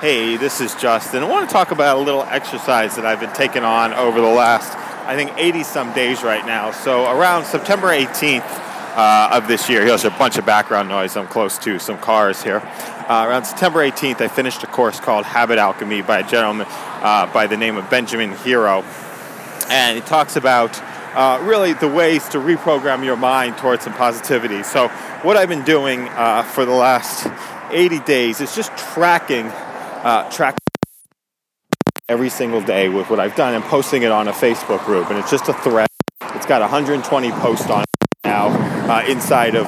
Hey, this is Justin. I want to talk about a little exercise that I've been taking on over the last, I think, 80 some days right now. So, around September 18th uh, of this year, here's a bunch of background noise. I'm close to some cars here. Uh, around September 18th, I finished a course called Habit Alchemy by a gentleman uh, by the name of Benjamin Hero. And he talks about uh, really the ways to reprogram your mind towards some positivity. So, what I've been doing uh, for the last 80 days is just tracking uh, track every single day with what I've done and posting it on a Facebook group. And it's just a thread. It's got 120 posts on it now uh, inside of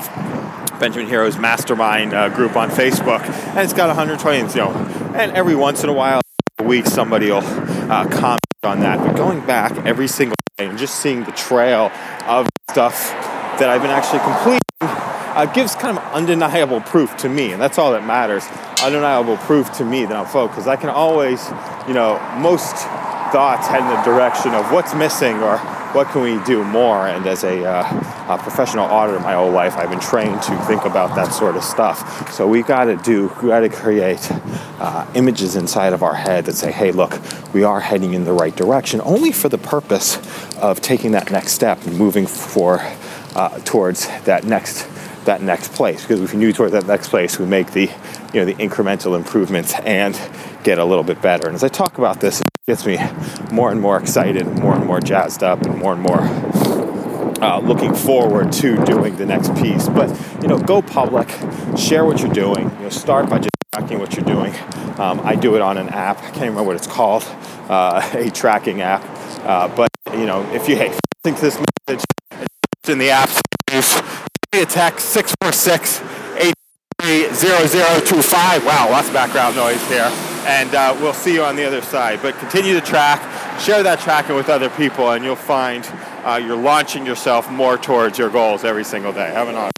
Benjamin Hero's mastermind uh, group on Facebook. And it's got 120, you know, and every once in a while, a week, somebody will uh, comment on that. But going back every single day and just seeing the trail of stuff that I've been actually completing uh, gives kind of undeniable proof to me, and that's all that matters. Undeniable proof to me that I'm focused. Because I can always, you know, most thoughts head in the direction of what's missing or what can we do more. And as a, uh, a professional auditor my whole life, I've been trained to think about that sort of stuff. So we got to do, we got to create uh, images inside of our head that say, hey, look, we are heading in the right direction, only for the purpose of taking that next step and moving for uh, towards that next that next place because if we move towards that next place we make the you know the incremental improvements and get a little bit better. And as i talk about this it gets me more and more excited and more and more jazzed up and more and more uh, looking forward to doing the next piece. But you know go public share what you're doing. You know start by just tracking what you're doing. Um, i do it on an app. I can't remember what it's called uh, a tracking app. Uh, but you know if you hey think this message in the app a text 646 0025. Wow, lots of background noise here. And uh, we'll see you on the other side. But continue to track, share that tracking with other people, and you'll find uh, you're launching yourself more towards your goals every single day. Have an awesome